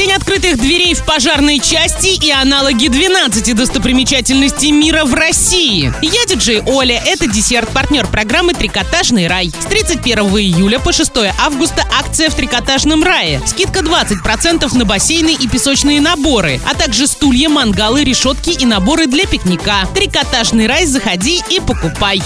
День открытых дверей в пожарной части и аналоги 12 достопримечательностей мира в России. Я диджей Оля, это десерт-партнер программы «Трикотажный рай». С 31 июля по 6 августа акция в «Трикотажном рае». Скидка 20% на бассейны и песочные наборы, а также стулья, мангалы, решетки и наборы для пикника. «Трикотажный рай» заходи и покупай.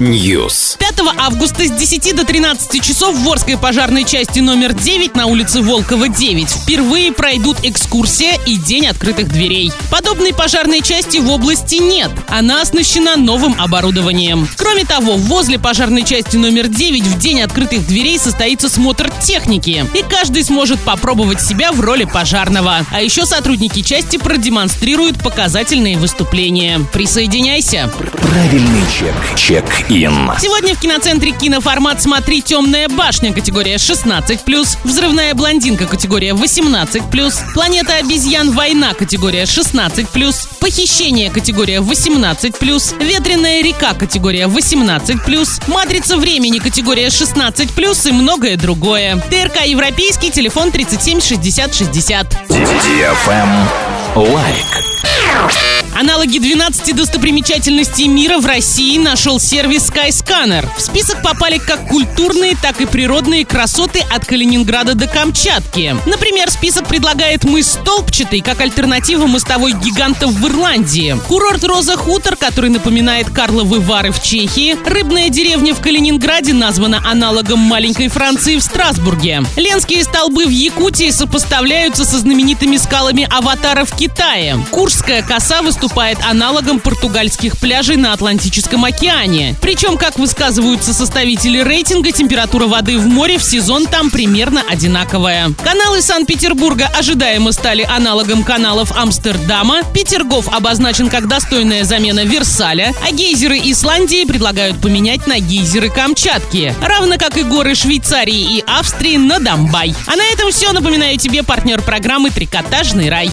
News. 5 августа с 10 до 13 часов в Ворской пожарной части номер 9 на улице Волкова 9 впервые пройдут экскурсия и День открытых дверей. Подобной пожарной части в области нет. Она оснащена новым оборудованием. Кроме того, возле пожарной части номер 9 в День открытых дверей состоится смотр техники. И каждый сможет попробовать себя в роли пожарного. А еще сотрудники части продемонстрируют показательные выступления. Присоединяйся! Правильный чек. Чек-ин. Сегодня в киноцентре киноформат «Смотри, темная башня» категория 16+, «Взрывная блондинка» категория 18+, «Планета обезьян. Война» категория 16+, «Похищение» категория 18+, «Ветреная река» категория 18+, «Матрица времени» категория 16+, и многое другое. ТРК «Европейский», телефон 37 60 60. Лайк. Аналоги 12 достопримечательностей мира в России нашел сервис Skyscanner. В список попали как культурные, так и природные красоты от Калининграда до Камчатки. Например, список предлагает мыс Столбчатый как альтернатива мостовой гигантов в Ирландии. Курорт Роза Хутор, который напоминает Карловы Вары в Чехии. Рыбная деревня в Калининграде названа аналогом маленькой Франции в Страсбурге. Ленские столбы в Якутии сопоставляются со знаменитыми скалами Аватара в Китае. Куршская коса выступает аналогом португальских пляжей на Атлантическом океане. Причем, как высказываются составители рейтинга, температура воды в море в сезон там примерно одинаковая. Каналы Санкт-Петербурга ожидаемо стали аналогом каналов Амстердама. Петергоф обозначен как достойная замена Версаля, а гейзеры Исландии предлагают поменять на гейзеры Камчатки, равно как и горы Швейцарии и Австрии на Домбай. А на этом все. Напоминаю тебе партнер программы «Трикотажный рай».